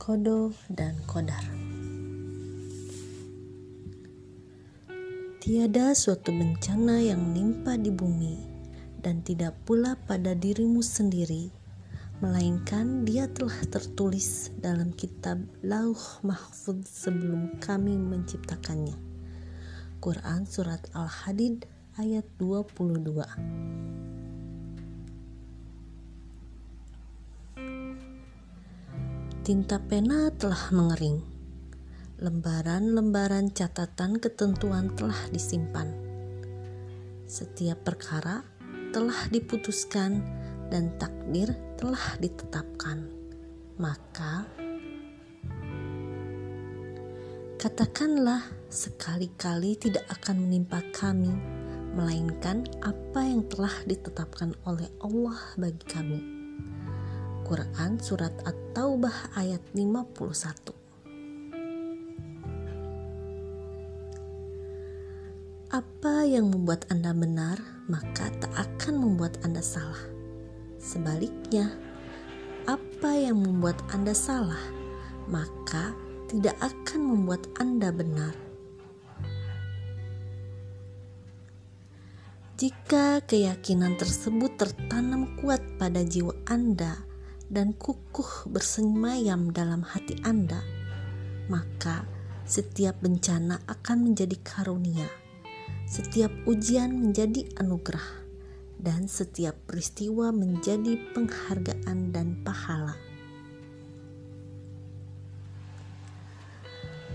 Kodo dan Kodar. Tiada suatu bencana yang menimpa di bumi dan tidak pula pada dirimu sendiri, melainkan dia telah tertulis dalam kitab Lauh Mahfud sebelum kami menciptakannya. Quran Surat Al-Hadid ayat 22 Tinta pena telah mengering. Lembaran-lembaran catatan ketentuan telah disimpan. Setiap perkara telah diputuskan dan takdir telah ditetapkan. Maka katakanlah sekali-kali tidak akan menimpa kami melainkan apa yang telah ditetapkan oleh Allah bagi kami. Quran Surat At-Taubah ayat 51 Apa yang membuat Anda benar, maka tak akan membuat Anda salah. Sebaliknya, apa yang membuat Anda salah, maka tidak akan membuat Anda benar. Jika keyakinan tersebut tertanam kuat pada jiwa Anda, dan kukuh bersemayam dalam hati Anda, maka setiap bencana akan menjadi karunia, setiap ujian menjadi anugerah, dan setiap peristiwa menjadi penghargaan dan pahala.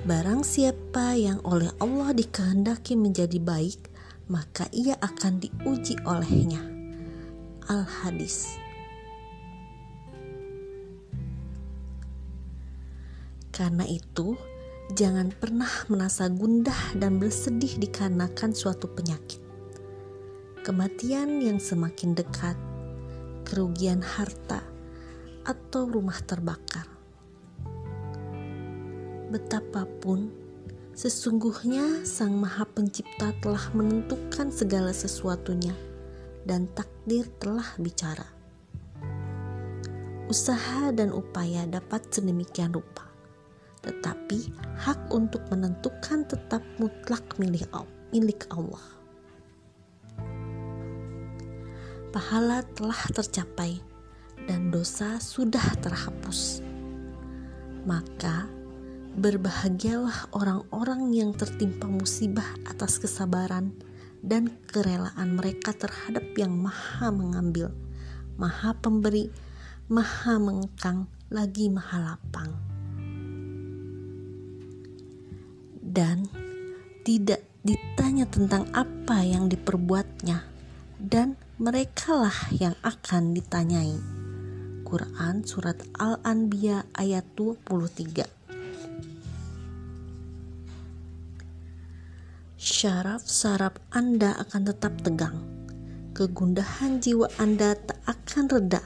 Barang siapa yang oleh Allah dikehendaki menjadi baik, maka ia akan diuji olehnya. Al-Hadis Karena itu, jangan pernah merasa gundah dan bersedih dikarenakan suatu penyakit. Kematian yang semakin dekat, kerugian harta, atau rumah terbakar. Betapapun sesungguhnya Sang Maha Pencipta telah menentukan segala sesuatunya dan takdir telah bicara. Usaha dan upaya dapat sedemikian rupa tetapi hak untuk menentukan tetap mutlak milik Allah. Pahala telah tercapai dan dosa sudah terhapus. Maka berbahagialah orang-orang yang tertimpa musibah atas kesabaran dan kerelaan mereka terhadap yang maha mengambil, maha pemberi, maha mengekang, lagi maha lapang. Dan tidak ditanya tentang apa yang diperbuatnya dan merekalah yang akan ditanyai. Quran Surat Al-Anbiya ayat 23 Syaraf-saraf Anda akan tetap tegang. Kegundahan jiwa Anda tak akan reda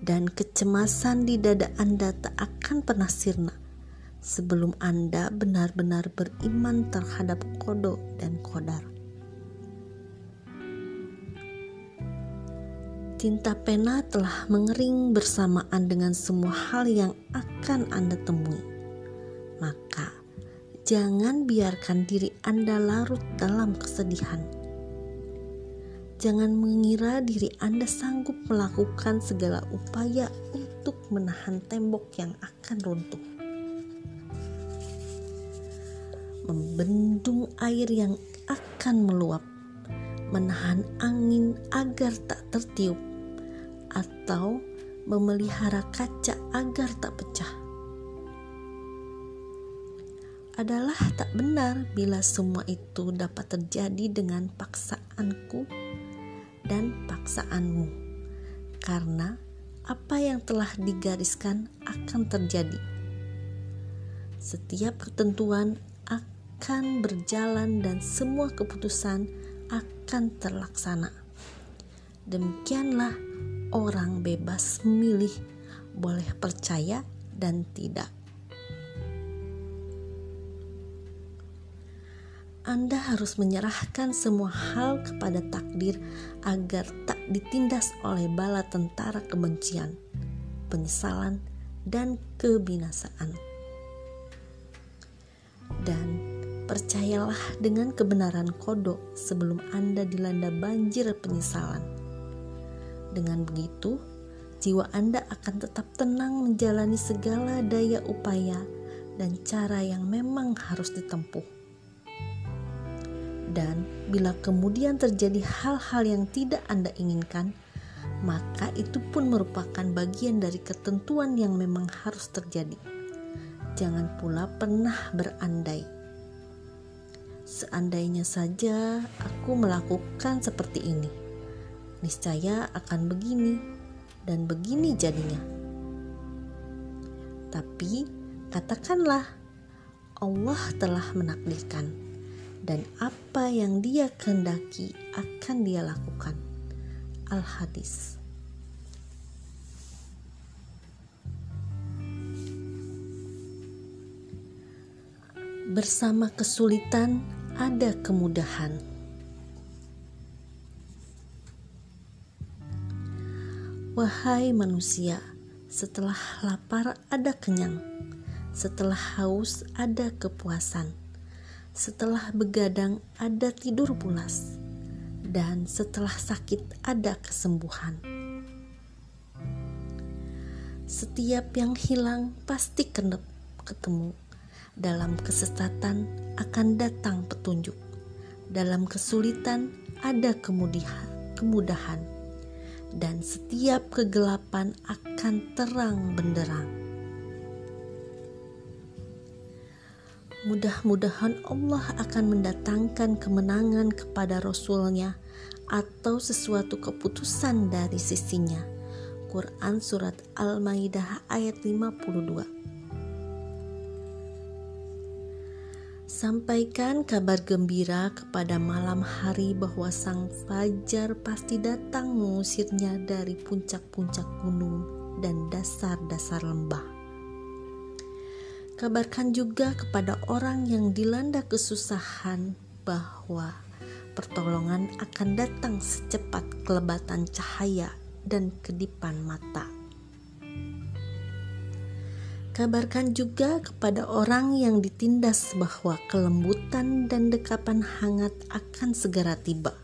Dan kecemasan di dada Anda tak akan pernah sirna sebelum Anda benar-benar beriman terhadap kodo dan kodar. Tinta pena telah mengering bersamaan dengan semua hal yang akan Anda temui. Maka, jangan biarkan diri Anda larut dalam kesedihan. Jangan mengira diri Anda sanggup melakukan segala upaya untuk menahan tembok yang akan runtuh membendung air yang akan meluap, menahan angin agar tak tertiup, atau memelihara kaca agar tak pecah. Adalah tak benar bila semua itu dapat terjadi dengan paksaanku dan paksaanmu, karena apa yang telah digariskan akan terjadi. Setiap ketentuan akan berjalan dan semua keputusan akan terlaksana. Demikianlah orang bebas memilih, boleh percaya dan tidak. Anda harus menyerahkan semua hal kepada takdir agar tak ditindas oleh bala tentara kebencian, penyesalan, dan kebinasaan. Dan percayalah dengan kebenaran kodok sebelum Anda dilanda banjir penyesalan. Dengan begitu, jiwa Anda akan tetap tenang menjalani segala daya upaya dan cara yang memang harus ditempuh. Dan bila kemudian terjadi hal-hal yang tidak Anda inginkan, maka itu pun merupakan bagian dari ketentuan yang memang harus terjadi. Jangan pula pernah berandai. Seandainya saja aku melakukan seperti ini, niscaya akan begini dan begini jadinya. Tapi katakanlah, Allah telah menakdirkan, dan apa yang Dia kehendaki akan Dia lakukan. Al-Hadis Bersama kesulitan ada kemudahan. Wahai manusia, setelah lapar ada kenyang, setelah haus ada kepuasan, setelah begadang ada tidur pulas, dan setelah sakit ada kesembuhan. Setiap yang hilang pasti ketemu. Dalam kesesatan akan datang petunjuk. Dalam kesulitan ada kemudahan dan setiap kegelapan akan terang benderang. Mudah-mudahan Allah akan mendatangkan kemenangan kepada Rasulnya atau sesuatu keputusan dari sisinya. Quran Surat Al-Maidah ayat 52 Sampaikan kabar gembira kepada malam hari bahwa sang fajar pasti datang mengusirnya dari puncak-puncak gunung dan dasar-dasar lembah. Kabarkan juga kepada orang yang dilanda kesusahan bahwa pertolongan akan datang secepat kelebatan cahaya dan kedipan mata. Kabarkan juga kepada orang yang ditindas bahwa kelembutan dan dekapan hangat akan segera tiba.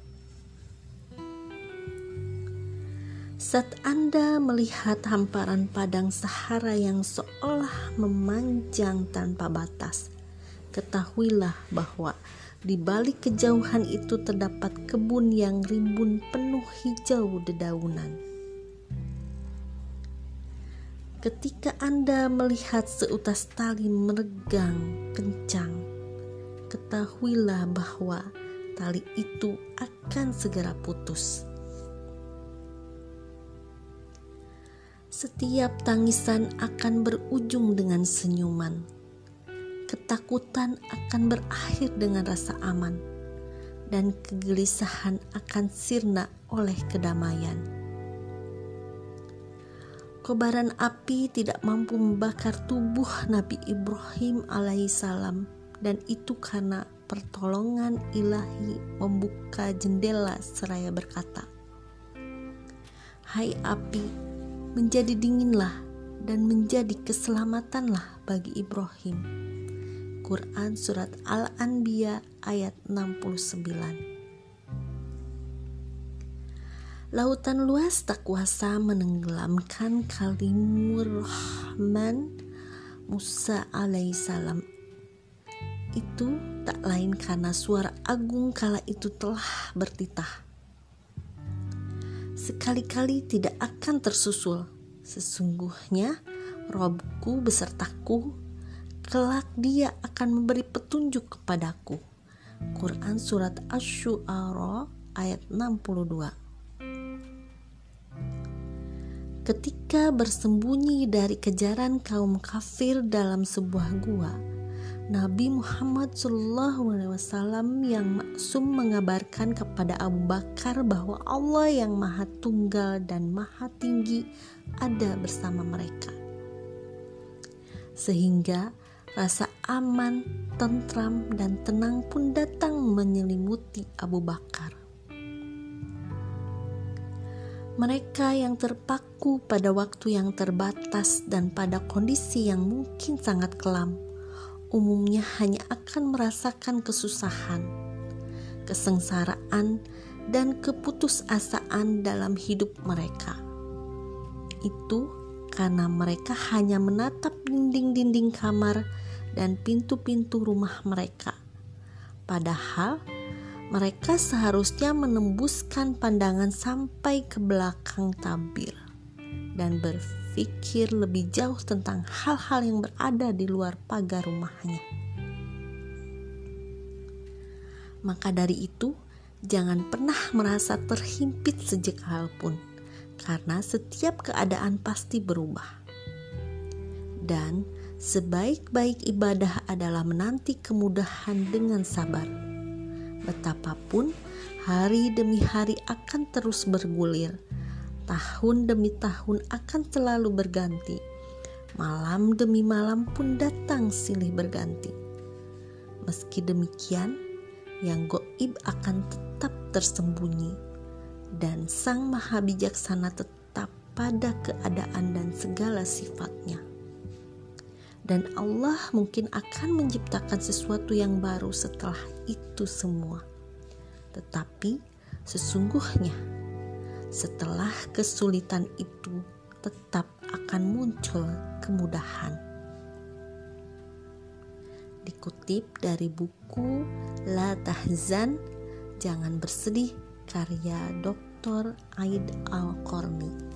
Saat Anda melihat hamparan padang Sahara yang seolah memanjang tanpa batas, ketahuilah bahwa di balik kejauhan itu terdapat kebun yang rimbun penuh hijau dedaunan Ketika Anda melihat seutas tali meregang kencang, ketahuilah bahwa tali itu akan segera putus. Setiap tangisan akan berujung dengan senyuman. Ketakutan akan berakhir dengan rasa aman, dan kegelisahan akan sirna oleh kedamaian. Kobaran api tidak mampu membakar tubuh Nabi Ibrahim alaihissalam dan itu karena pertolongan ilahi membuka jendela seraya berkata, Hai api, menjadi dinginlah dan menjadi keselamatanlah bagi Ibrahim. Quran Surat Al-Anbiya ayat 69 Lautan luas tak kuasa menenggelamkan kalimur Rahman Musa alaihissalam itu tak lain karena suara agung kala itu telah bertitah. Sekali-kali tidak akan tersusul. Sesungguhnya Robku besertaku, kelak dia akan memberi petunjuk kepadaku. Quran Surat Ash-Shu'ara ayat 62 Ketika bersembunyi dari kejaran kaum kafir dalam sebuah gua, Nabi Muhammad SAW yang maksum mengabarkan kepada Abu Bakar bahwa Allah yang Maha Tunggal dan Maha Tinggi ada bersama mereka, sehingga rasa aman, tentram, dan tenang pun datang menyelimuti Abu Bakar. Mereka yang terpaku pada waktu yang terbatas dan pada kondisi yang mungkin sangat kelam, umumnya hanya akan merasakan kesusahan, kesengsaraan, dan keputusasaan dalam hidup mereka. Itu karena mereka hanya menatap dinding-dinding kamar dan pintu-pintu rumah mereka. Padahal mereka seharusnya menembuskan pandangan sampai ke belakang tabir dan berpikir lebih jauh tentang hal-hal yang berada di luar pagar rumahnya. Maka dari itu, jangan pernah merasa terhimpit sejak hal pun, karena setiap keadaan pasti berubah. Dan sebaik-baik ibadah adalah menanti kemudahan dengan sabar Betapapun hari demi hari akan terus bergulir, tahun demi tahun akan selalu berganti, malam demi malam pun datang silih berganti. Meski demikian, yang goib akan tetap tersembunyi, dan Sang Maha Bijaksana tetap pada keadaan dan segala sifatnya dan Allah mungkin akan menciptakan sesuatu yang baru setelah itu semua. Tetapi sesungguhnya setelah kesulitan itu tetap akan muncul kemudahan. Dikutip dari buku La Tahzan, Jangan Bersedih karya Dr. Aid Al-Qarni.